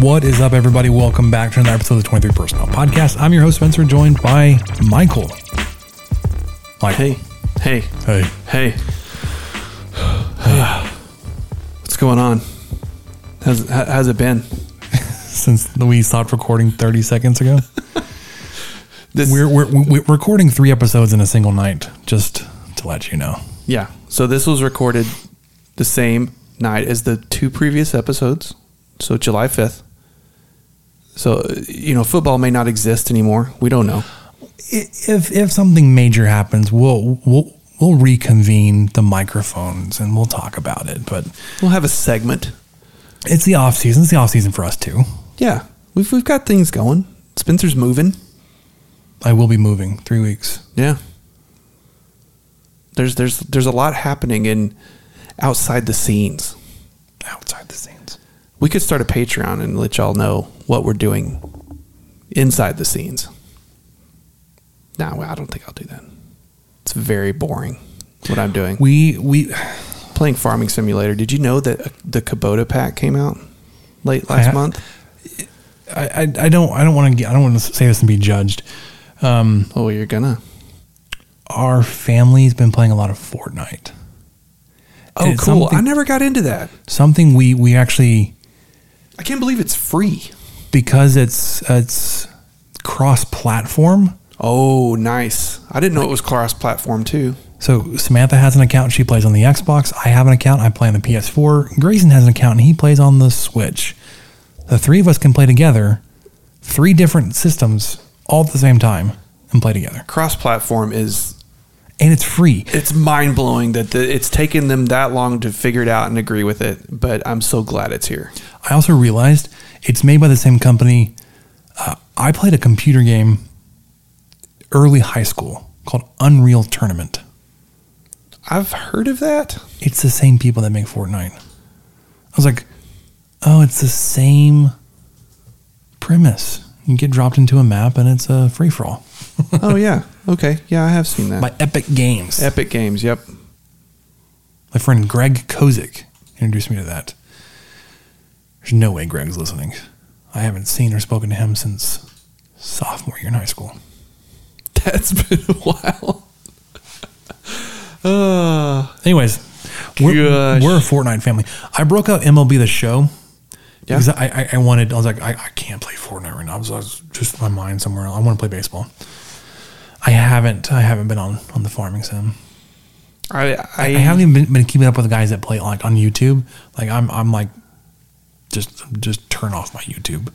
What is up, everybody? Welcome back to another episode of the 23 Personnel Podcast. I'm your host, Spencer, joined by Michael. Michael. Hey, hey, Hey. hey. What's going on? How's, how- how's it been? Since we stopped recording 30 seconds ago, This, we're, we're, we're recording three episodes in a single night, just to let you know. yeah. So this was recorded the same night as the two previous episodes. So July 5th. So, you know, football may not exist anymore. We don't know. If, if something major happens, we'll, we'll, we'll reconvene the microphones and we'll talk about it. But We'll have a segment. it's the off season. It's the off season for us, too. Yeah. We've, we've got things going. Spencer's moving. I will be moving three weeks. Yeah. There's there's there's a lot happening in outside the scenes. outside the scenes. We could start a Patreon and let y'all know what we're doing inside the scenes. No, I don't think I'll do that. It's very boring what I'm doing. We we Playing Farming Simulator. Did you know that the Kubota pack came out late last ha- month? I, I, I don't I don't want to I don't want to say this and be judged. Um, Oh, you're gonna. our family's been playing a lot of Fortnite. Oh, cool. I never got into that. Something we we actually I can't believe it's free. because it's it's cross platform. Oh, nice. I didn't know it was cross platform too. So Samantha has an account. She plays on the Xbox. I have an account. I play on the PS4. Grayson has an account and he plays on the Switch. The three of us can play together, three different systems all at the same time, and play together. Cross platform is And it's free. it's mind blowing that the, it's taken them that long to figure it out and agree with it. But I'm so glad it's here. I also realized it's made by the same company. Uh, I played a computer game early high school called Unreal Tournament. I've heard of that. It's the same people that make Fortnite. I was like, oh, it's the same premise. You get dropped into a map and it's a free for all oh yeah. Okay. Yeah, I have seen that. by Epic Games. Epic Games. Yep. My friend Greg Kozik introduced me to that. There's no way Greg's listening. I haven't seen or spoken to him since sophomore year in high school. That's been a while. Uh, Anyways, we're, Gosh. we're a Fortnite family. I broke out MLB the show Yeah. because I, I, I wanted, I was like, I, I can't play Fortnite right now. I was, I was just my mind somewhere. else. I want to play baseball. I haven't, I haven't been on, on the farming sim. I, I, I, haven't even been, been keeping up with the guys that play like on YouTube. Like I'm, I'm like, just, just turn off my YouTube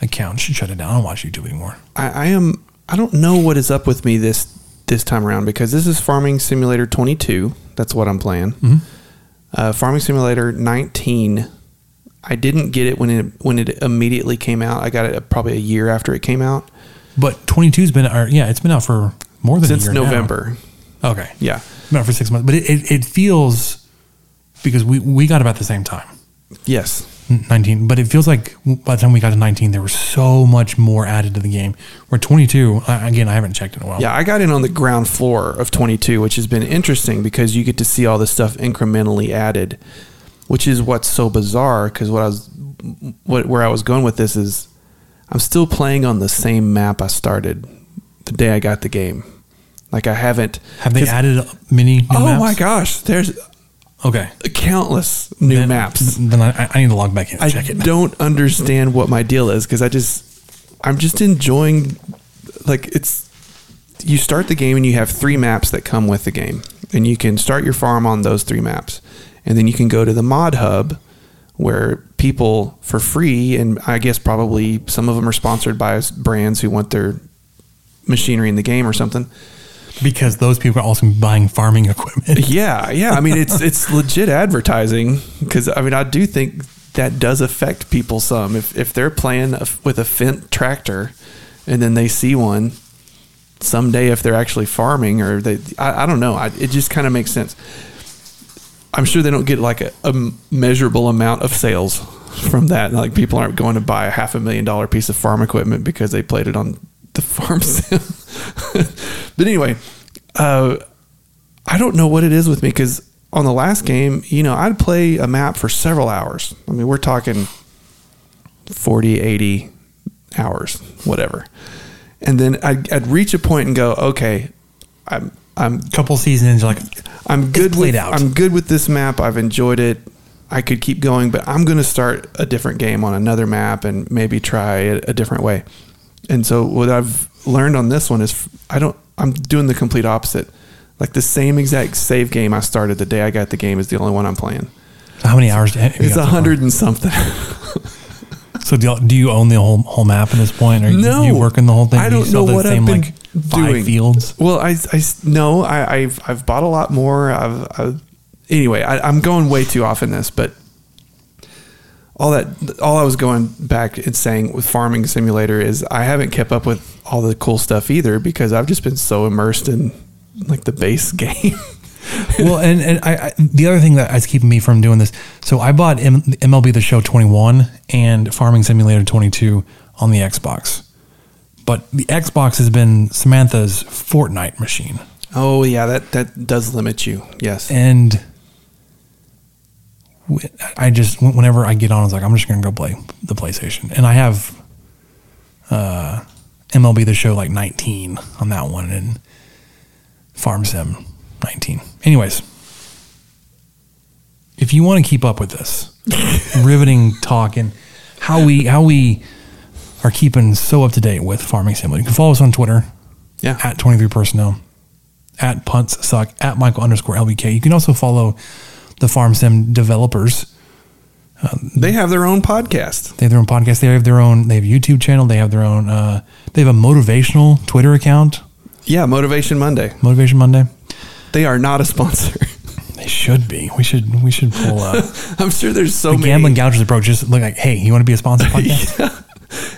account. Should shut it down. I don't watch YouTube anymore. I, I am. I don't know what is up with me this this time around because this is Farming Simulator 22. That's what I'm playing. Uh, Farming Simulator 19. I didn't get it when it when it immediately came out. I got it probably a year after it came out. But 22's been, or yeah, it's been out for more than Since a year now. November. Okay. Yeah. been out for six months, but it, it, it feels because we, we got about the same time, Yes. 19, but it feels like by the time we got to 19, there was so much more added to the game. Where 22, I- again, I haven't checked in a while. Yeah, I got in on the ground floor of 22, which has been interesting because you get to see all this stuff incrementally added, which is what's so bizarre. Because what I was, what where I was going with this is, I'm still playing on the same map I started the day I got the game. Like I haven't. Have they added many new Oh maps? my gosh! There's Okay. countless new Then- maps. Then I, I need to log back in I check it. don't understand what my deal is because I just I'm just enjoying like it's you start the game and you have three maps that come with the game, and you can start your farm on those three maps, and then you can go to the mod hub where people for free, and I guess probably some of them are sponsored by brands who want their machinery in the game or something. Because those people are also buying farming equipment. Yeah, yeah. I mean, it's it's legit advertising because I mean, I do think that does affect people some. If if they're playing with a Fendt tractor, and then they see one someday, if they're actually farming or they, I, I don't know. I, it just kind of makes sense. I'm sure they don't get like a, a measurable amount of sales from that. Like people aren't going to buy a half a million dollar piece of farm equipment because they played it on the farm sim. but anyway, uh, I don't know what it is with me because on the last game, you know, I'd play a map for several hours. I mean, we're talking 40, 80 hours, whatever. And then I'd, I'd reach a point and go, okay, I'm, I'm couple seasons like I'm good with out. I'm good with this map. I've enjoyed it. I could keep going, but I'm going to start a different game on another map and maybe try it a different way. And so what I've learned on this one is I don't I'm doing the complete opposite. Like the same exact save game I started the day I got the game is the only one I'm playing. How many hours? It's a hundred and something. so do you, do you own the whole whole map at this point, or no, you, you working the whole thing? I don't know what same, I've been like doing. fields. Well, I, I no, I, have I've bought a lot more. I've, I've anyway, I, I'm going way too off in this, but all that all I was going back and saying with Farming Simulator is I haven't kept up with all the cool stuff either because I've just been so immersed in like the base game. well, and and I, I, the other thing that is keeping me from doing this, so I bought M, MLB The Show 21 and Farming Simulator 22 on the Xbox, but the Xbox has been Samantha's Fortnite machine. Oh yeah, that that does limit you. Yes, and I just whenever I get on, I was like, I'm just gonna go play the PlayStation, and I have uh, MLB the Show like 19 on that one, and Farm Sim 19. Anyways, if you want to keep up with this riveting talk and how we how we are keeping so up to date with Farming Simulator, you can follow us on Twitter. Yeah, at 23 personnel, at punts suck, at Michael underscore LBK. You can also follow the farm sim developers. Um, they have their own podcast. They have their own podcast. They have their own. They have a YouTube channel. They have their own. Uh, they have a motivational Twitter account. Yeah, Motivation Monday. Motivation Monday. They are not a sponsor. They should be. We should. We should pull. up. I'm sure there's so the many. Gambling gougers approach. Just look like, hey, you want to be a sponsor podcast? yeah.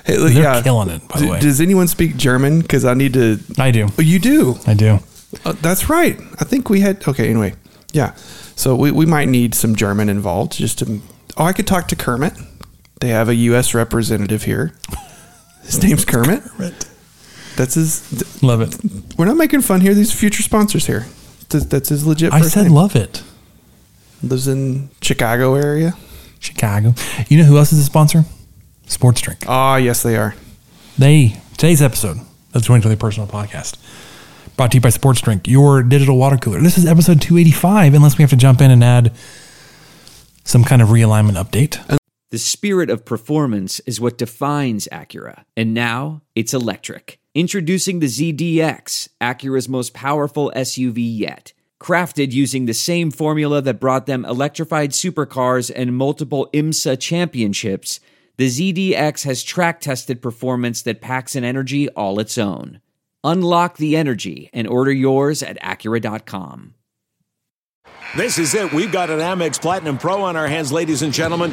Hey, look, They're yeah. killing it. By the way, does anyone speak German? Because I need to. I do. Oh, you do. I do. Uh, that's right. I think we had. Okay. Anyway, yeah. So we, we might need some German involved just to. Oh, I could talk to Kermit. They have a U.S. representative here. His name's Kermit. Kermit. That's his. Love it. We're not making fun here. These future sponsors here. That's his legit. I said name. love it. Lives in Chicago area. Chicago. You know who else is a sponsor? Sports Drink. Ah, yes, they are. They today's episode of the 2020 Personal Podcast Brought to you by Sports Drink, your digital water cooler. This is episode 285, unless we have to jump in and add some kind of realignment update. The spirit of performance is what defines Acura, and now it's electric. Introducing the ZDX, Acura's most powerful SUV yet. Crafted using the same formula that brought them electrified supercars and multiple IMSA championships, the ZDX has track tested performance that packs an energy all its own. Unlock the energy and order yours at Acura.com. This is it. We've got an Amex Platinum Pro on our hands, ladies and gentlemen.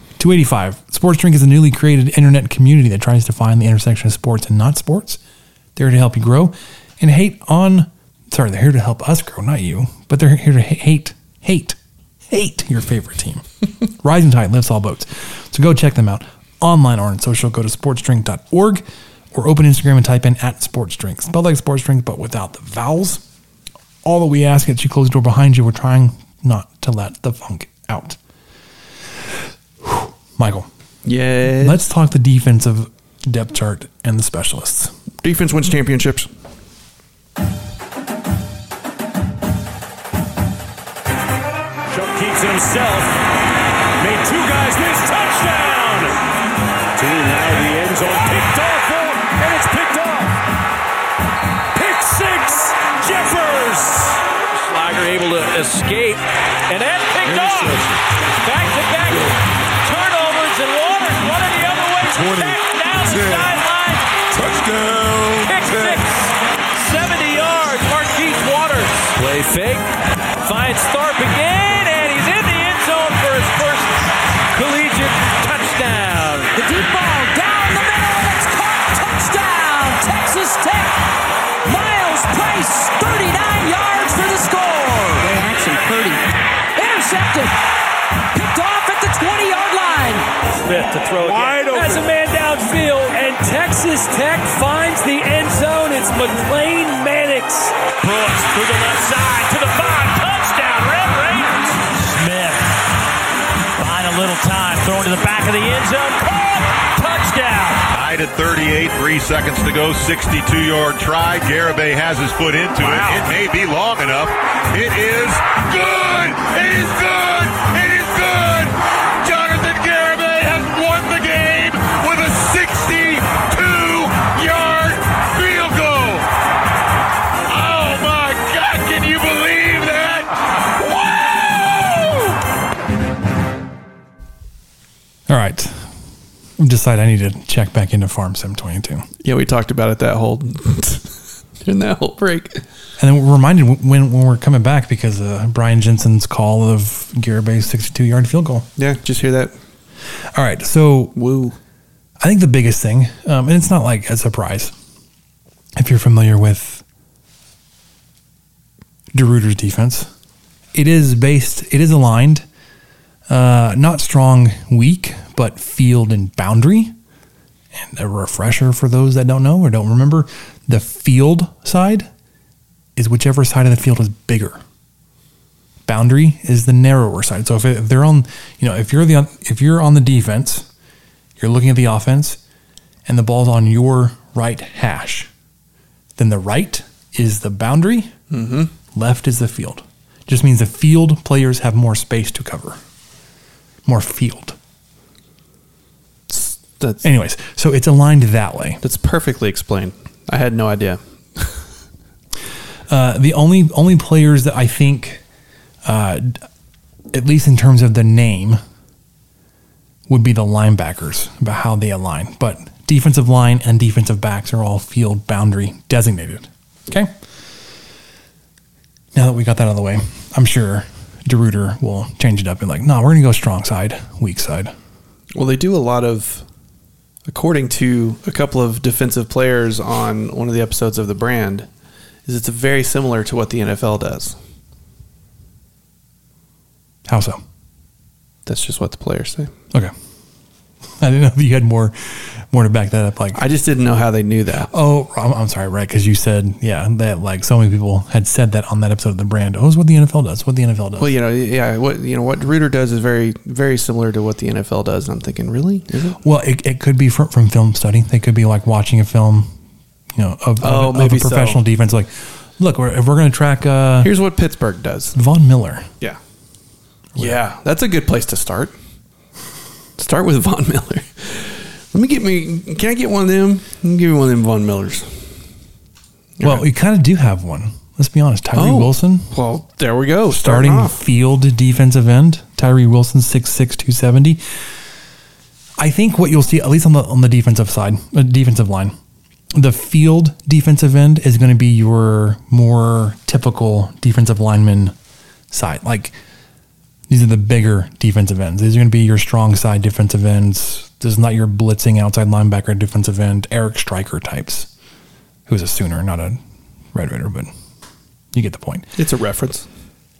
285. Sports Drink is a newly created internet community that tries to find the intersection of sports and not sports. They're here to help you grow and hate on, sorry, they're here to help us grow, not you, but they're here to hate, hate hate your favorite team. Rising Tide lifts all boats. So go check them out online or on social. Go to sportsdrink.org or open Instagram and type in at sportsdrink. Spelled like sports drink, but without the vowels. all that we ask is you close the door behind you. We're trying not to let the funk out. Whew. Michael, Yeah. let's talk the defensive depth chart and the specialists. Defense wins championships. Chuck keeps himself. Made two guys miss. Touchdown! Two now the end zone. Picked off, and it's picked off. Pick six. Jeffers. Schlager able to escape, fake. Finds Tharp again, at 38, three seconds to go, 62 yard try. Garibay has his foot into Wow. it. It may be long enough. It is good. It is good. It is good. Jonathan Garibay has won the game with a 62 yard field goal. Oh my God, can you believe that? Wow! All right. I've I need to check back into Farm Sim 22. Yeah, we talked about it that whole during that whole break. And then we're reminded when, when we're coming back because uh, Brian Jensen's call of Garibay's 62 yard field goal. Yeah, just hear that. All right. So Woo. I think the biggest thing, um, and it's not like a surprise if you're familiar with DeRuyter's defense, it is based, it is aligned, uh, not strong, weak, but field and boundary. And a refresher for those that don't know or don't remember, the field side is whichever side of the field is bigger. Boundary is the narrower side. So if, it, if they're on, you know, if you're the if you're on the defense, you're looking at the offense, and the ball's on your right hash, then the right is the boundary, left is the field. Just means the field players have more space to cover, more field. That's Anyways, so it's aligned that way. that's perfectly explained. I had no idea. Uh, the only only players that I think, uh, at least in terms of the name, would be the linebackers about how they align. But defensive line and defensive backs are all field boundary designated. Okay. Now that we got that out of the way, I'm sure DeRuyter will change it up and like, no, we're gonna go strong side, weak side. Well, they do a lot of, according to a couple of defensive players on one of the episodes of the brand, is it's very similar to what the NFL does. How so? That's just what the players say. Okay. I didn't know if you had more, more to back that up. Like, I just didn't know how they knew that. Oh, I'm, I'm sorry, right? Because you said, yeah, that like so many people had said that on that episode of the brand. Oh, it's what the NFL does. What the NFL does. Well, you know, yeah, what you know, what Reuter does is very, very similar to what the NFL does. And I'm thinking, really? Is it? Well, it, it could be from, from film study. They could be like watching a film, you know, of, Oh, of, of a professional so. defense. Like, look, we're, if we're going to track uh, Here's what Pittsburgh does. Von Miller, Yeah, yeah, that's a good place to start. Start with Von Miller. Let me get me. Can I get one of them? Let me give me one of them Von Millers. well, we kind of do have one. Let's be honest. Tyree Oh. Wilson, Well, there we go. starting off. field defensive end. Tyree Wilson, 6'6", 270. I think what you'll see, at least on the on the defensive side, uh, defensive line, the field defensive end is going to be your more typical defensive lineman side. Like these are the bigger defensive ends. These are going to be your strong side defensive ends. This is not your blitzing outside linebacker defensive end, Eric Striker types, who's a Sooner, not a Red Raider, but you get the point It's a reference.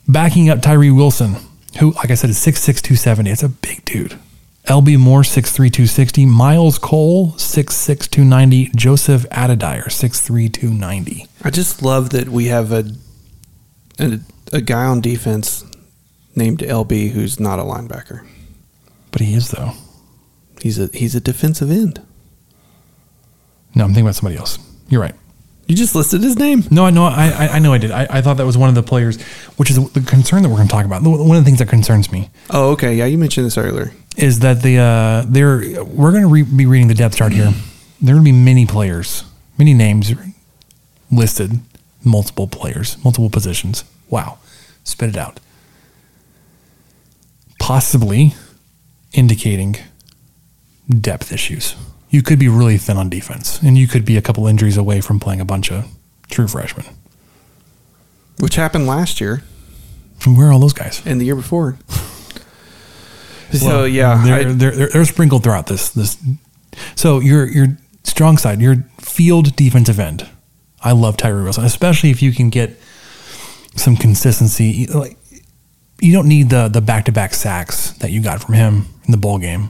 backing up Tyree Wilson, who, like I said, is 6'6, 270. It's a big dude. LB Moore, 6'3, 260. Miles Cole, 6'6, 290. Joseph Adedire, 6'3, 290. I just love that we have a a, a guy on defense named LB who's not a linebacker. But he is though. He's a he's a defensive end. No, I'm thinking about somebody else. You're right. You just listed his name. No, I know. I, I, I know I did. I, I thought that was one of the players, which is the concern that we're going to talk about. One of the things that concerns me Oh, okay. Yeah, you mentioned this earlier. is that the uh, there we're going to re- be reading the depth chart here. There are going to be many players, many names listed, multiple players, multiple positions. Wow, spit it out. Possibly indicating depth issues. You could be really thin on defense, and you could be a couple injuries away from playing a bunch of true freshmen. Which happened last year From where are all those guys? and the year before. so Well, yeah, they're, I- they're, they're, they're sprinkled throughout this. This, so your your strong side, your field defensive end. I love Tyree Wilson, especially if you can get some consistency. Like you don't need the the back to back sacks that you got from him in the bowl game.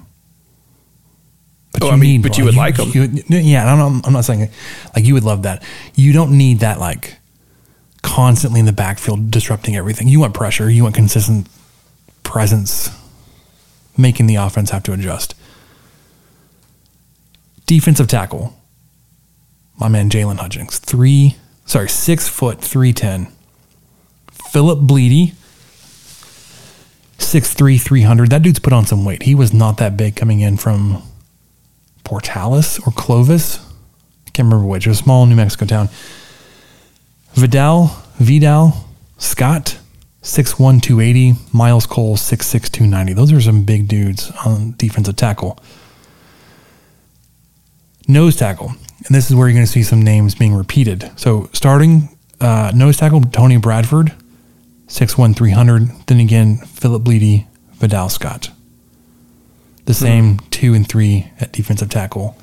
But Oh, I mean, but you would like 'em. you- yeah, I'm not, I'm not saying like you would love that. You don't need that like constantly in the backfield disrupting everything. You want pressure. You want consistent presence, making the offense have to adjust. Defensive tackle, my man Jaylon Hutchings, three, sorry, six foot three ten. Philip Blidi, six three three hundred. That dude's put on some weight. He was not that big coming in from Portales or Clovis. I can't remember which. It was a small New Mexico town. Vidal, Vidal, Scott, 6'1", 280. Miles Cole, 6'6", 290. Those are some big dudes on defensive tackle. Nose tackle. And this is where you're going to see some names being repeated. So starting uh, nose tackle, Tony Bradford, 6'1", 300. Then again, Philip Blidi, Vidal Scott. The same two and three at defensive tackle.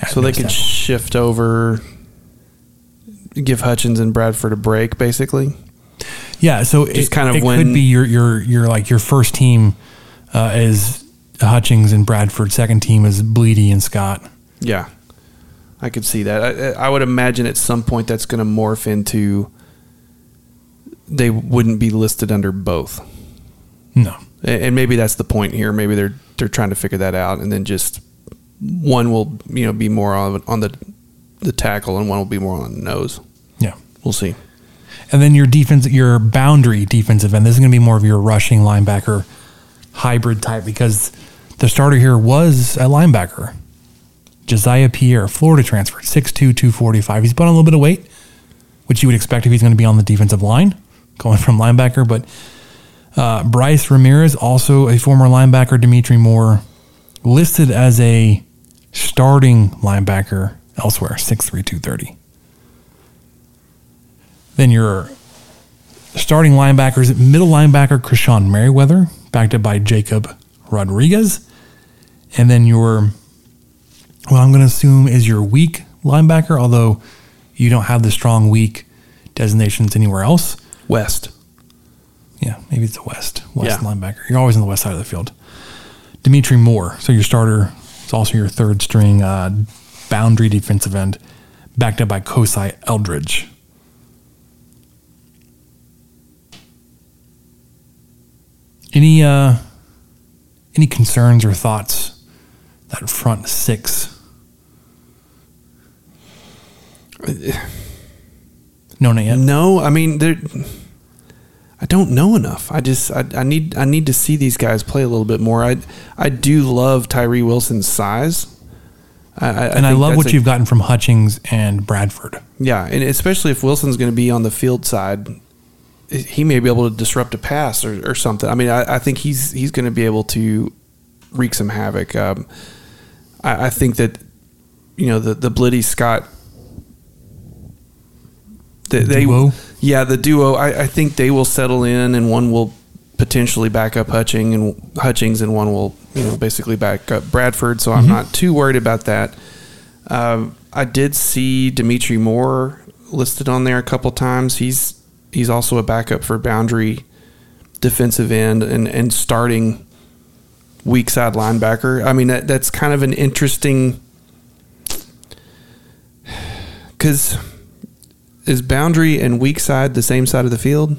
at so they could tackle. shift over, give Hutchings and Bradford a break, basically. Yeah, so Just it, kind of it when- could be your your your like your first team uh, is Hutchings and Bradford. Second team is Bleedy and Scott. Yeah, I could see that. I, I would imagine at some point that's going to morph into they wouldn't be listed under both, No, and maybe that's the point here. Maybe they're they're trying to figure that out, and then just one will you know be more on on the the tackle, and one will be more on the nose. yeah, We'll see. and then your defense, your boundary defensive end. This is going to be more of your rushing linebacker hybrid type because the starter here was a linebacker. Josiah Pierre, Florida transfer, 6'2", 245. He's put on a little bit of weight, which you would expect if he's going to be on the defensive line, going from linebacker. But uh, Bryce Ramirez, also a former linebacker, Dimitri Moore, listed as a starting linebacker elsewhere, 6'3", 230. Then your starting linebackers, middle linebacker Krishon Merriweather, backed up by Jacob Rodriguez. And then your, well, I'm going to assume is your weak linebacker, although you don't have the strong weak designations anywhere else. West. Yeah, maybe it's the West. West Yeah. linebacker. You're always on the west side of the field. Dimitri Moore. So your starter is also your third string uh, boundary defensive end, backed up by Kosai Eldridge. Any uh, any concerns or thoughts that front six? No, not yet. No, I mean they're. I don't know enough. I just I, I need I need to see these guys play a little bit more. I I do love Tyree Wilson's size. I, I, and I, love what a- you've gotten from Hutchings and Bradford. Yeah, and especially if Wilson's going to be on the field side, he may be able to disrupt a pass or, or something. I mean, I, I think he's he's going to be able to wreak some havoc. Um, I, I think that you know the the Blidi Scott. They, they Duo? yeah, the duo. I, I think they will settle in, and one will potentially back up Hutching and Hutchings, and one will you know basically back up Bradford. So I'm not too worried about that. Um, I did see Dimitri Moore listed on there a couple times. He's he's also a backup for boundary defensive end and and starting weak side linebacker. I mean that that's kind of an interesting because is boundary and weak side the same side of the field?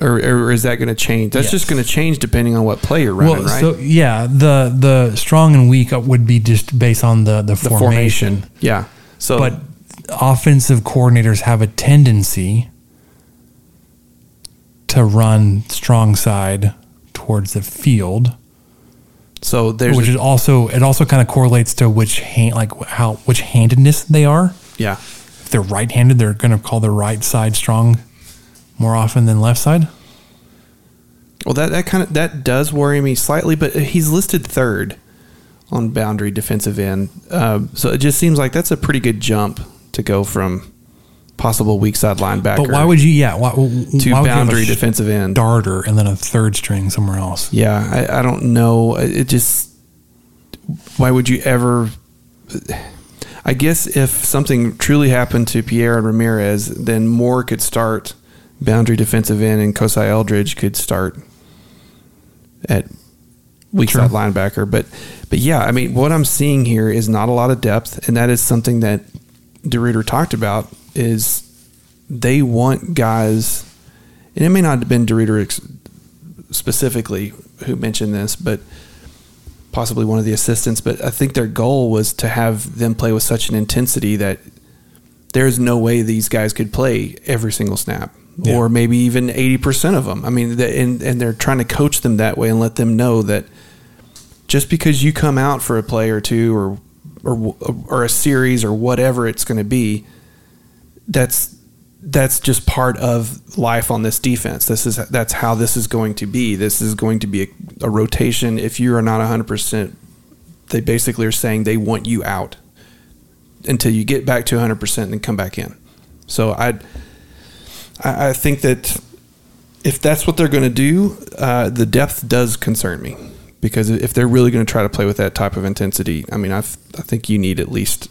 Or, or is that going to change? That's just going to change depending on what play you're running, right? so yeah, the the strong and weak uh, would be just based on the the, the formation. formation. Yeah. So But offensive coordinators have a tendency to run strong side towards the field, so there's which is also it also kind of correlates to which hand like how which handedness they are. yeah. If they're right-handed, they're going to call the right side strong more often than left side. Well, that that kind of that does worry me slightly, but he's listed third on boundary defensive end, uh, so it just seems like that's a pretty good jump to go from possible weak side linebacker. But why would you? Yeah, why, to why would you a boundary defensive end? starter and then a third string somewhere else? Yeah, I, I don't know. It just why would you ever? I guess if something truly happened to Pierre and Ramirez, then Moore could start boundary defensive end, and Kosai Eldridge could start at weak True. side linebacker. But but yeah, I mean, what I'm seeing here is not a lot of depth, and that is something that DeRuyter talked about. Is they want guys, and it may not have been DeRuyter ex- specifically who mentioned this, but possibly one of the assistants. But I think their goal was to have them play with such an intensity that there's no way these guys could play every single snap, Yeah. or maybe even eighty percent of them. I mean, and and they're trying to coach them that way and let them know that just because you come out for a play or two or or or a series or whatever it's going to be, that's that's just part of life on this defense. This is that's how this is going to be. This is going to be a, a rotation. If you are not hundred percent, they basically are saying they want you out until you get back to hundred percent and then come back in. So I I I think that if that's what they're going to do, uh, the depth does concern me because if they're really going to try to play with that type of intensity, I mean, I I think you need at least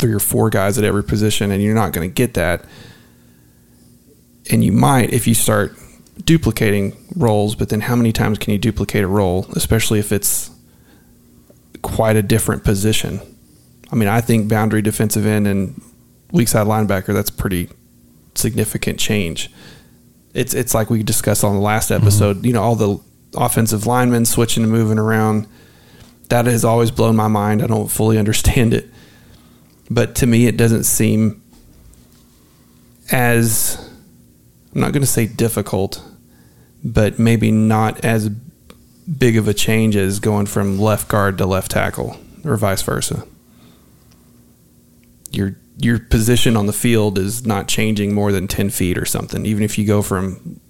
three or four guys at every position, and you're not going to get that. And you might if you start duplicating roles, but then how many times can you duplicate a role, especially if it's quite a different position? I mean, I think boundary defensive end and weak side linebacker, that's pretty significant change. It's it's like we discussed on the last mm-hmm. episode. You know, all the offensive linemen switching and moving around. That has always blown my mind. I don't fully understand it, but to me, it doesn't seem as I'm not going to say difficult, but maybe not as big of a change as going from left guard to left tackle or vice versa. Your your position on the field is not changing more than 10 feet or something, even if you go from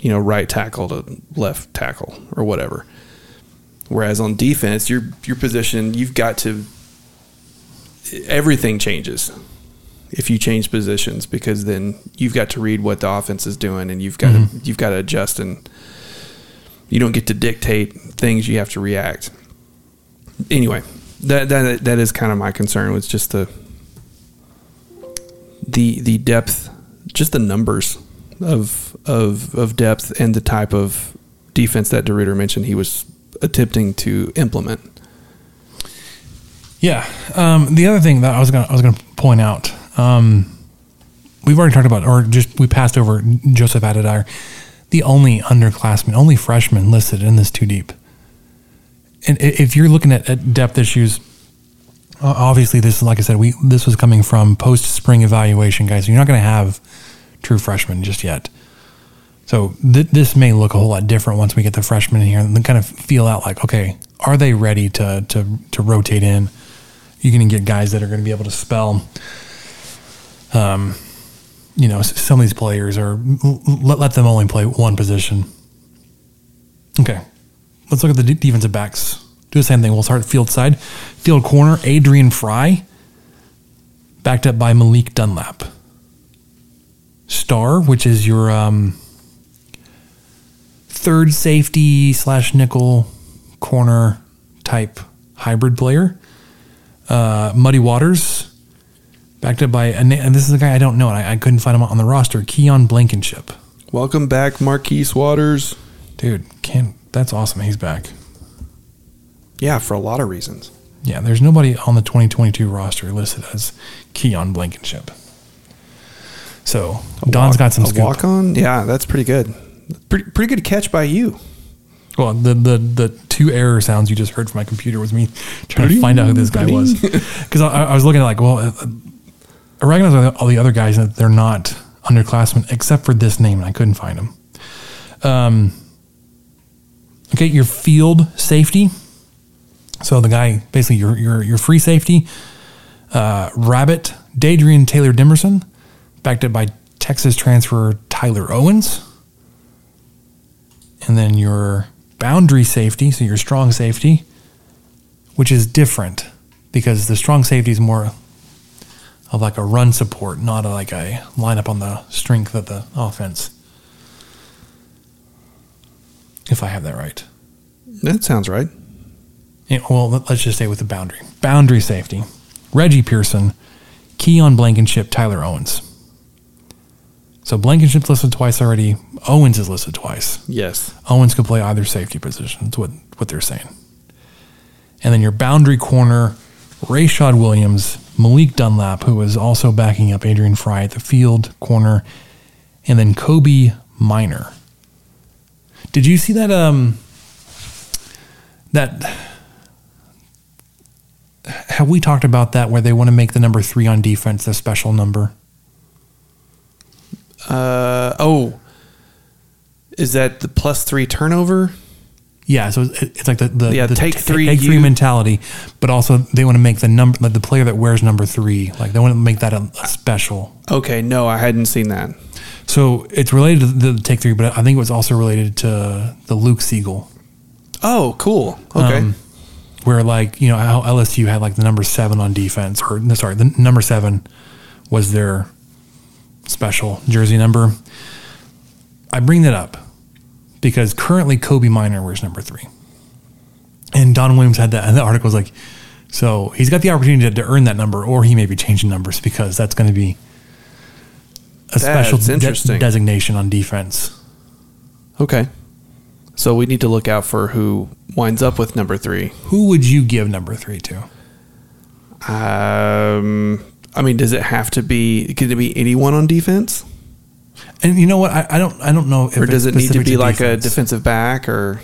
you know right tackle to left tackle or whatever. Whereas on defense, your your position, you've got to everything changes if you change positions because then you've got to read what the offense is doing and you've got to mm-hmm. you've got to adjust and you don't get to dictate things you have to react. Anyway that that that is kind of my concern was just the the the depth just the numbers of of of depth and the type of defense that DeRuyter mentioned he was attempting to implement Yeah. Um, the other thing that I was gonna I was gonna point out, um, we've already talked about, or just we passed over Joseph Adedire, the only underclassman, only freshman listed in this two deep. And if you're looking at, at depth issues, obviously this is like I said, we this was coming from post spring evaluation, guys. You're not going to have true freshmen just yet. So th- this may look a whole lot different once we get the freshmen in here and then kind of feel out like, okay, are they ready to to to rotate in? You're going to get guys that are going to be able to spell. Um, you know, some of these players are let let them only play one position. Okay, let's look at the defensive backs. Do the same thing. We'll start field side, field corner. Adrian Frye, backed up by Malik Dunlap. Star, which is your um, third safety slash nickel corner type hybrid player. Uh, Muddy Waters, backed up by, a na- and this is a guy I don't know, and I, I couldn't find him on the roster. Keon Blankenship. welcome back Marquise Waters Dude, can't, that's awesome. He's back. yeah for a lot of reasons Yeah, there's nobody on the 2022 roster listed as Keon Blankenship. So Don's got some a scoop. walk on. Yeah, that's pretty good. Pretty, pretty good catch by you. Well, the, the the two error sounds you just heard from my computer was me trying to find out who this guy was. Because I, I was looking at like, well, uh, I recognize all the- other guys that they're not underclassmen except for this name, and I couldn't find him. Um, okay, your field safety. So the guy, basically, your your your free safety, uh, Rabbit, Dadrian Taylor Demerson, backed up by Texas transfer Tyler Owens and then your boundary safety, so your strong safety, which is different because the strong safety is more of like a run support, not a, like a lineup on the strength of the offense. If I have that right. That sounds right. Yeah, well, let- let's just stay with the boundary. Boundary safety. Reggie Pearson, Keon Blankenship, Tyler Owens. So Blankenship's listed twice already. Owens is listed twice. Yes. Owens could play either safety position. That's what, what they're saying. And then your boundary corner, Rayshad Williams, Malik Dunlap, who is also backing up Adrian Frye at the field corner, and then Kobee Minor. Did you see that? Um, that have we talked about that where they want to make the number three on defense a special number? Uh oh. Is that the plus three turnover? Yeah, so it's like the the, Yeah, the take t- three, take three you- mentality, but also they want to make the number like the player that wears number three, like they want to make that a, a special. Okay, no, I hadn't seen that. So it's related to the, the take three, but I think it was also related to the Luke Siegel, Oh, cool. Okay. Um, where like you know how LSU had like the number seven on defense, or no, sorry, the number seven was their special jersey number. I bring that up because currently Kobee Minor wears number three, and Don Williams had that. And the article was like, so he's got the opportunity to, to earn that number, or he may be changing numbers because that's going to be a special de- designation on defense. okay. So we need to look out for who winds up with number three. Who would you give number three to? Um, I mean, does it have to be? Could it be anyone on defense, And you know what? I, I don't. I don't know. If or does it need to be like a defensive back? Or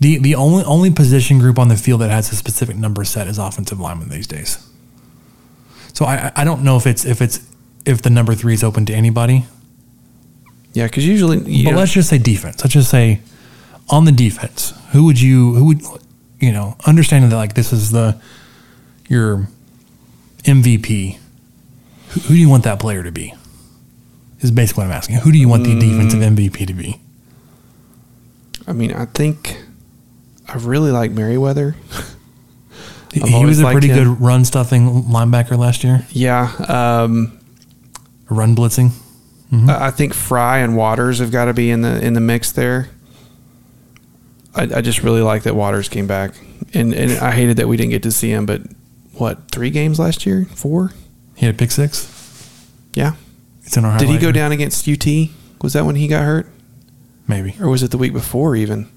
The the only only position group on the field that has a specific number set is offensive lineman these days. So I I- don't know if it's if it's if the number three is open to anybody. yeah, because usually, but know, let's just say defense. Let's just say on the defense, who would you who would you know understanding that like this is the your MVP. Who, who do you want that player to be? Is basically what I'm asking. Who do you want the defensive MVP to be? I mean, I think I really like Merriweather. He was a pretty him. good run stuffing linebacker last year. Yeah, um, Run blitzing. I I think Frye and Waters have got to be in the in the mix there. I, I just really like that Waters came back, and and I hated that we didn't get to see him. But what three games last year? Four? He had a pick six. Yeah. It's in our. Did he go down against UT? Was that when he got hurt, Maybe. or was it the week before even?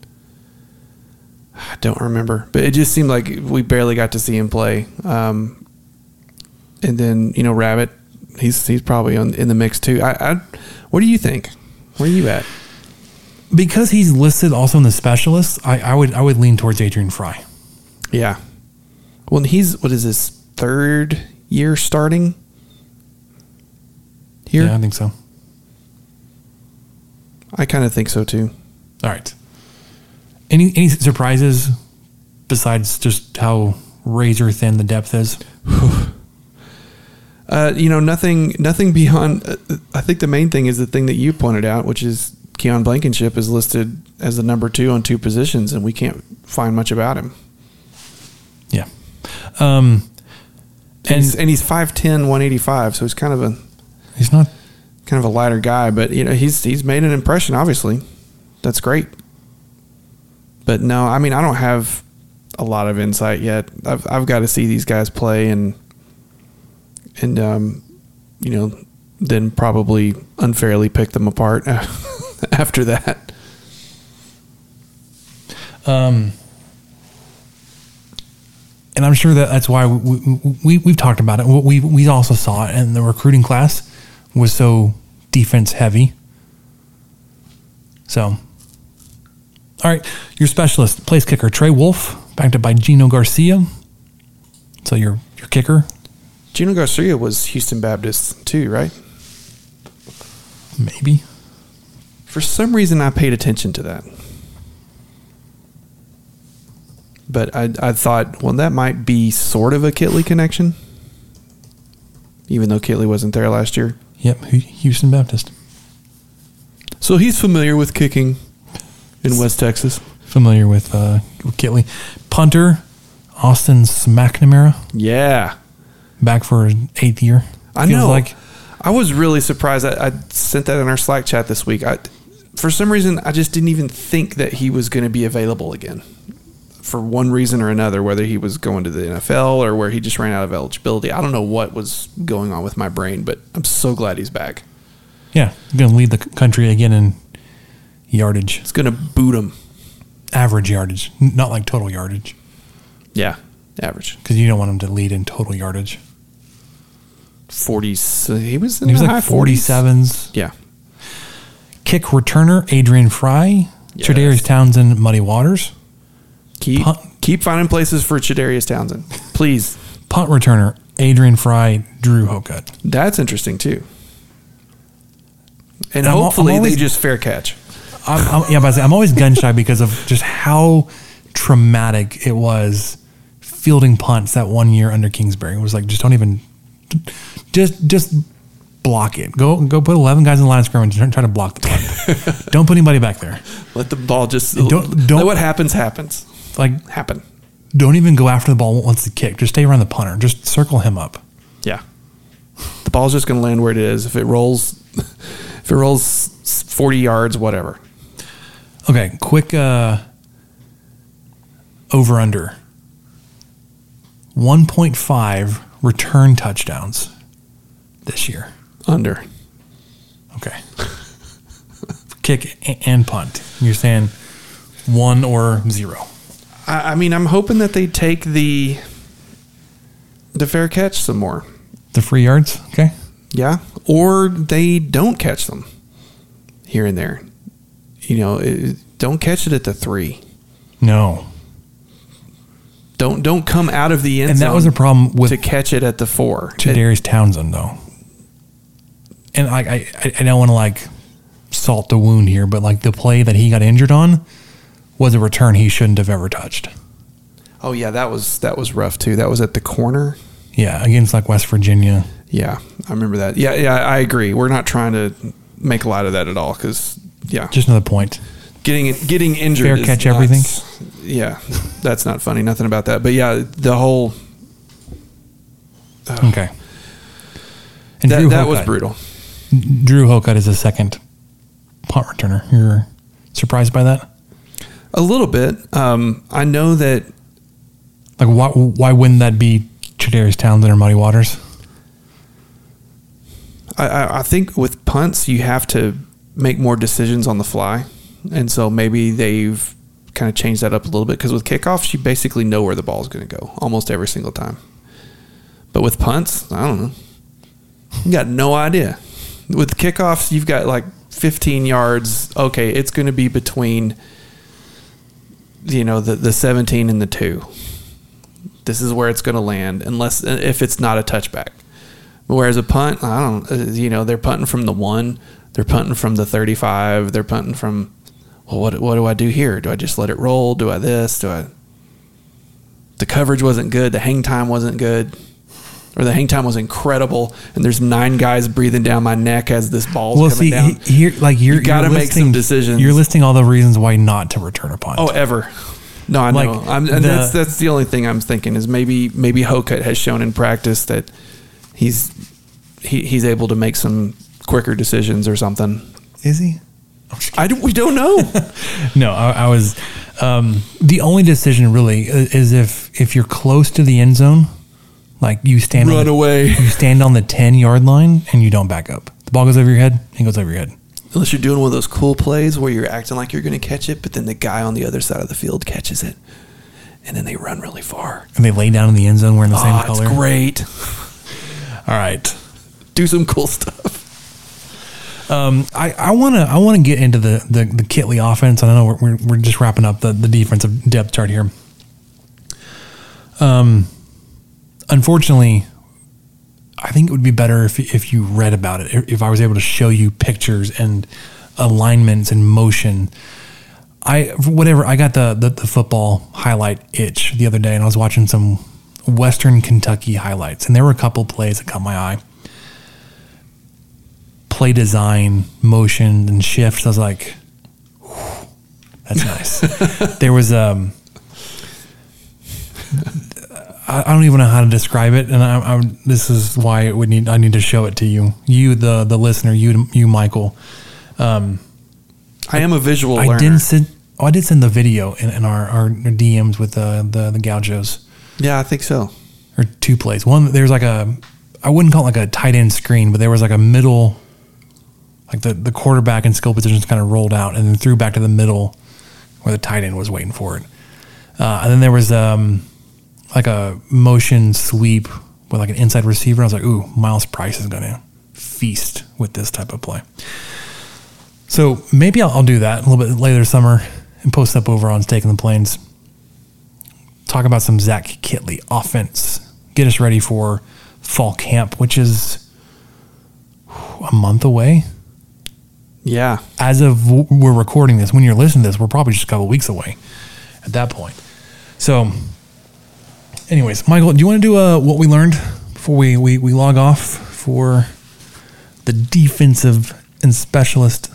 I don't remember, but it just seemed like we barely got to see him play. Um, and then you know Rabbit, he's he's probably on, in the mix too. I, I what do you think? Where are you at? Because he's listed also in the specialists, I, I would I would lean towards Adrian Frye. Yeah. Well, he's what is his third year starting here? Yeah, I think so. I kind of think so too. All right. Any any surprises besides just how razor thin the depth is? Uh, you know, nothing, nothing beyond. Uh, I think the main thing is the thing that you pointed out, which is Keon Blankenship is listed as the number two on two positions, and we can't find much about him. Um, And, and he's, and he's 5'10", 185, so he's kind of a he's not. kind of a lighter guy, but you know, he's he's made an impression. Obviously, that's great. But no, I mean, I don't have a lot of insight yet. I've I've got to see these guys play and and um, you know, then probably unfairly pick them apart after that. Um, and I'm sure that that's why we, we we've talked about it. We we also saw it, and the recruiting class was so defense heavy. So, all right, your specialist, place kicker Trey Wolff, backed up by Gino Garcia. So your your kicker, Gino Garcia was Houston Baptist too, right? maybe. For some reason, I paid attention to that. But I, I thought, well, that might be sort of a Kittley connection, even though Kittley wasn't there last year. Yep, Houston Baptist. So he's familiar with kicking in West Texas. Familiar with uh, Kittley. Punter, Austin McNamara, Yeah, back for his eighth year. I know. Like I was really surprised. I, I sent that in our Slack chat this week. I, for some reason, I just didn't even think that he was going to be available again. For one reason or another, whether he was going to the NFL or where he just ran out of eligibility, I don't know what was going on with my brain. But I'm so glad he's back. yeah, going to lead the country again in yardage, It's going to boot him. average yardage, not like total yardage, Yeah, average because you don't want him to lead in total yardage. forties. Uh, he was in He was the like forty 40s. sevens. Yeah, Kick returner Adrian Frye, Yes. Townsend, Muddy Waters. Keep Punt. keep finding places for Chadarius Townsend, please. Punt returner Adrian Frye, Drew Hocutt. That's interesting too. And I'm I'm hopefully always- they just fair catch. I'm, I'm, yeah, but I'm always gun shy because of just how traumatic it was fielding punts that one year under Kingsbury. It was like just don't even just just block it. Go go put eleven guys in the line of scrimmage and try to block the punt. don't put anybody back there. Let the ball just Don't- don't don't- let what happens happens. Like Happen. don't even go after the ball once the kick. Just stay around the punter. Just circle him up. Yeah. The ball's just going to land where it is. If it rolls, if it rolls forty yards, whatever. Okay, quick uh over under. 1.5 return touchdowns this year. Under. Okay. Kick and punt. You're saying one or zero. I, I mean, I'm hoping that they take the the fair catch some more. The free yards. Okay. Yeah, or they don't catch them here and there. You know, it, don't catch it at the three. No. Don't don't come out of the end And that zone was a problem with to catch it at the four. to Darius Townsend though. And I, I, I don't want to like salt the wound here, but like the play that he got injured on was a return he shouldn't have ever touched. oh yeah, that was that was rough too. That was at the corner. Yeah, against like West Virginia. Yeah, I remember that. Yeah, yeah, I agree. We're not trying to make a lot of that at all because yeah, Just another point. getting getting injured. Fair catch not- everything? Yeah, that's not funny. Nothing about that. But yeah, the whole Okay. And that, that was brutal. Drew Hocutt is a second punt returner. You're surprised by that? A little bit. Um, I know that Like, why, why wouldn't that be Chadarius Townsend or Muddy Waters? I, I, I think with punts you have to make more decisions on the fly, and so maybe they've kind of changed that up a little bit because with kickoffs you basically know where the ball is going to go almost every single time. But with punts, I don't know. You got no idea. With kickoffs, you've got like 15 yards. Okay, it's going to be between you know the the 17 and the 2. This is where it's going to land unless if it's not a touchback. Whereas a punt, I don't, uh, you know, they're punting from the one, they're punting from the 35, they're punting from, well, what, what do I do here? Do I just let it roll? Do I this? Do I, the coverage wasn't good. The hang time wasn't good. Or the hang time was incredible. And there's nine guys breathing down my neck as this ball's Well, coming see, down. he- here, like you're, You gotta make some listing- decisions. You're listing all the reasons why not to return a punt. Oh, ever. No, I Like, know. I'm, and the- that's that's the only thing I'm thinking is maybe maybe Hocutt has shown in practice that he's he, he's able to make some quicker decisions or something. is he? I don't, we don't know. No, I, I was. Um, the only decision really is if if you're close to the end zone, like you stand on Run the, away. You stand on the ten yard line and you don't back up. The ball goes over your head. It goes over your head. Unless you're doing one of those cool plays where you're acting like you're going to catch it, but then the guy on the other side of the field catches it, and then they run really far. And they lay down in the end zone wearing the same Oh, color. it's great. All right. Do some cool stuff. Um, I, I want to I want to get into the the, the Kittley offense. I know we're, we're, we're just wrapping up the, the defensive depth chart here. Um, unfortunately, I think it would be better if if you read about it. If I was able to show you pictures and alignments and motion. I whatever I got the, the the football highlight itch the other day, and I was watching some Western Kentucky highlights, and there were a couple plays that caught my eye play design, motion, and shifts. I was like, that's nice. there was um, I, I don't even know how to describe it, and I, I, this is why it would need I need to show it to you, you the the listener, you you Michael. Um, I am a visual I learner. didn't send. Oh, I did send the video in, in our, our DMs with the the the Gaujos Yeah, I think so. or two plays. One there's like a I wouldn't call it like a tight end screen, but there was like a middle, like the the quarterback and skill positions kind of rolled out and then threw back to the middle where the tight end was waiting for it. Uh, and then there was um like a motion sweep with like an inside receiver. I was like, ooh, Myles Price is gonna feast with this type of play. So maybe I'll, I'll do that a little bit later this summer and post up over on Staking the Plains talk about some Zach Kittley offense. Get us ready for fall camp, which is a month away. Yeah. As of we're recording this, when you're listening to this, we're probably just a couple weeks away at that point. So, anyways, Michael, do you want to do uh, what we learned before we, we, we log off for the defensive and specialist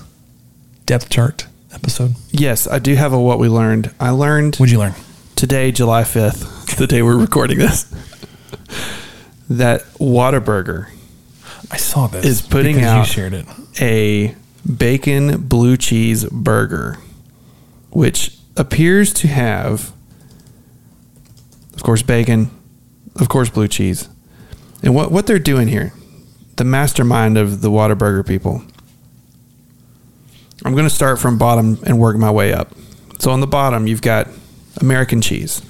depth chart episode? Yes, I do have a what we learned. I learned What'd you learn? today, July 5th, the day we're recording this, that Whataburger I saw this. is putting out You shared it. a bacon blue cheese burger, which appears to have, of course, bacon, of course, blue cheese. And what, what they're doing here, the mastermind of the Whataburger people, I'm going to start from bottom and work my way up. So on the bottom, you've got American cheese,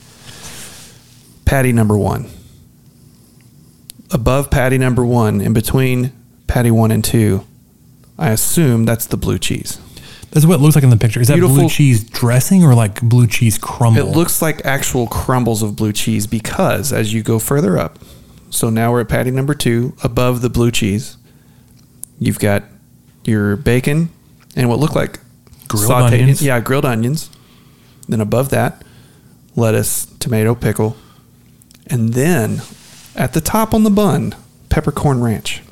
patty number one. Above patty number one, in between patty one and two, I assume that's the blue cheese. That's what it looks like in the picture. Is that blue cheese dressing or like blue cheese crumble? It looks like actual crumbles of blue cheese because as you go further up, so now we're at patty number two, above the blue cheese, you've got your bacon and what look like Grilled onions. Yeah, grilled onions. Then above that, lettuce, tomato, pickle, and then at the top on the bun, peppercorn ranch.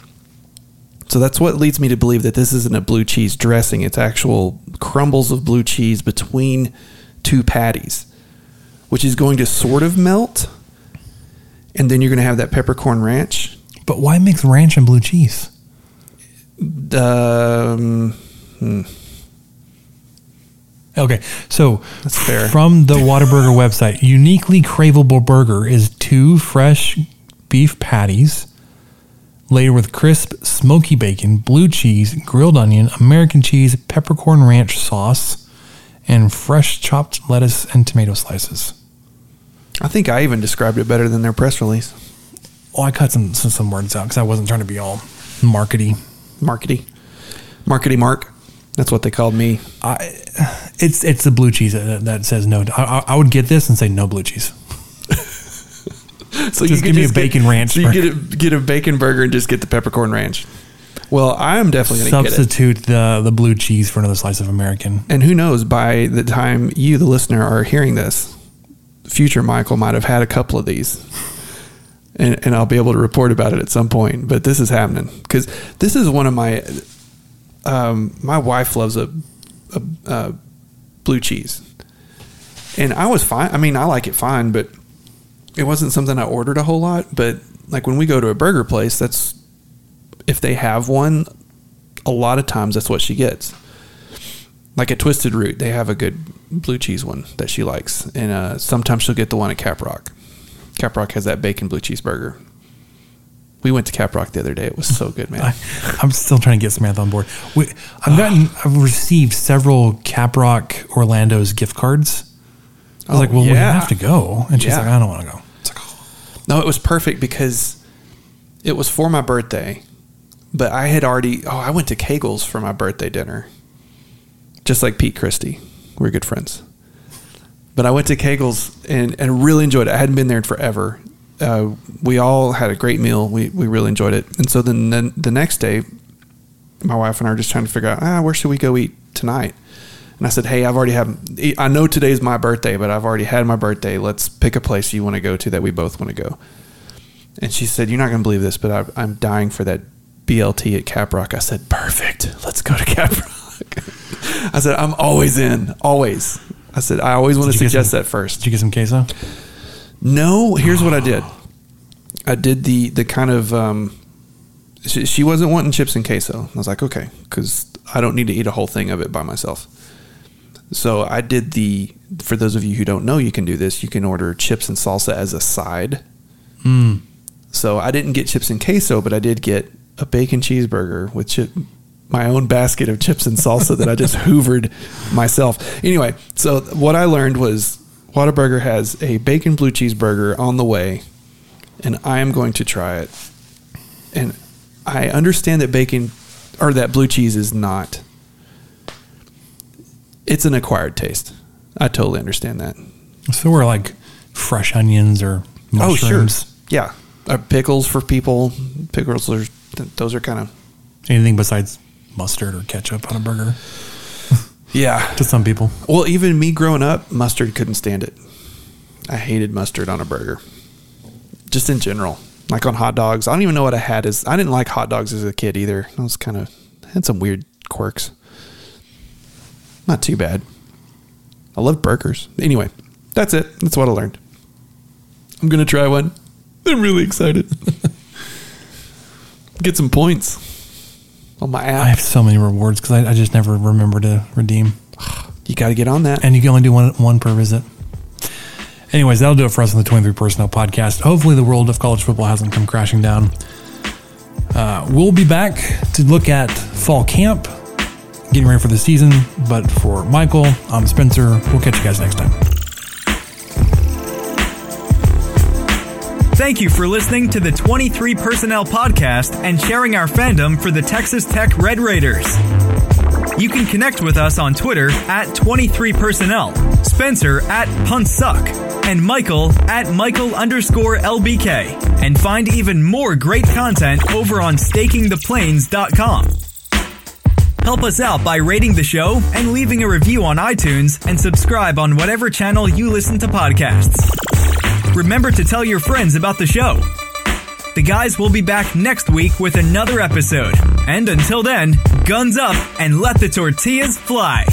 So that's what leads me to believe that this isn't a blue cheese dressing. It's actual crumbles of blue cheese between two patties, which is going to sort of melt. And then you're going to have that peppercorn ranch. But why mix ranch and blue cheese? Um, Okay, so That's fair. from the Whataburger website, uniquely craveable burger is two fresh beef patties layered with crisp, smoky bacon, blue cheese, grilled onion, American cheese, peppercorn ranch sauce, and fresh chopped lettuce and tomato slices. I think I even described it better than their press release. Oh, I cut some some, some words out because I wasn't trying to be all markety. Markety. Markety Mark. That's what they called me. I, it's it's the blue cheese that, that says no. I, I- I would get this and say no blue cheese. So Just could give me a get- bacon ranch So you get a, get a bacon burger and just get the peppercorn ranch. Well, I am definitely going to get it. Substitute the the blue cheese for another slice of American. And who knows, by the time you, the listener, are hearing this, future Michael might have had a couple of these. And, and I'll be able to report about it at some point. But this is happening because this is one of my. Um, my wife loves a, a, a blue cheese, and I was fine. I mean, I like it fine, but it wasn't something I ordered a whole lot. But like when we go to a burger place, that's if they have one, a lot of times that's what she gets like at Twisted Root, they have a good blue cheese one that she likes, and uh, sometimes she'll get the one at Caprock. Caprock has that bacon blue cheese burger. We went to Caprock the other day; it was so good, man. I, I'm still trying to get Samantha on board. We, I've gotten, I've received several Caprock Orlando's gift cards. I was like, well, we have to go. And she's Yeah. like, I don't want to go. It's like, No, it was perfect because it was for my birthday, but I had already. Oh, I went to Kegel's for my birthday dinner, just like Pete Christy. We're good friends. But I went to Kegel's and, and really enjoyed it. I hadn't been there in forever. Uh, we all had a great meal. We, we really enjoyed it. And so then the, the next day, my wife and I are just trying to figure out, ah, where should we go eat tonight? And I said, hey, I've already had, I know today's my birthday, but I've already had my birthday. Let's pick a place you want to go to that we both want to go. And she said, you're not going to believe this, but I, I'm dying for that BLT at Cap Rock. I said, perfect. Let's go to Cap Rock. I said, I'm always in, always. I said, I always want to Did you get suggest some- that first. Did you get some queso? No, here's what I did. I did the the kind of um, she, she wasn't wanting chips and queso. I was like, okay, because I don't need to eat a whole thing of it by myself. So I did the. For those of you who don't know, you can do this. You can order chips and salsa as a side. Mm. So I didn't get chips and queso, but I did get a bacon cheeseburger with chip, my own basket of chips and salsa that I just hoovered myself. Anyway, so what I learned was Whataburger has a bacon blue cheeseburger on the way, and I am going to try it. And I understand that bacon or that blue cheese is not. It's an acquired taste. I totally understand that. So we're like fresh onions or mushrooms. Oh, sure. Yeah. Uh, pickles for people. Pickles are, th- those are kind of, Anything besides mustard or ketchup on a burger yeah. to some people. Well, even me growing up, mustard couldn't stand it. I hated mustard on a burger. Just in general. Like on hot dogs. I don't even know what I had as I didn't like hot dogs as a kid either. I was kind of had some weird quirks. Not too bad. I love burgers. Anyway, that's it. That's what I learned. I'm gonna try one. I'm really excited. Get some points on my app. I have so many rewards because I, I just never remember to redeem. You got to get on that. And you can only do one one per visit. Anyways, that'll do it for us on the 23 Personnel Podcast. Hopefully, the world of college football hasn't come crashing down. Uh, we'll be back to look at fall camp, getting ready for the season. But for Michael, I'm Spencer. We'll catch you guys next time. Thank you for listening to the 23 Personnel Podcast and sharing our fandom for the Texas Tech Red Raiders. You can connect with us on Twitter at 23personnel, Spencer at Puntsuck, and Michael at Michael underscore LBK. And find even more great content over on stakingtheplains.com. Help us out by rating the show and leaving a review on iTunes and subscribe on whatever channel you listen to podcasts. Remember to tell your friends about the show. The guys will be back next week with another episode. And until then, guns up and let the tortillas fly.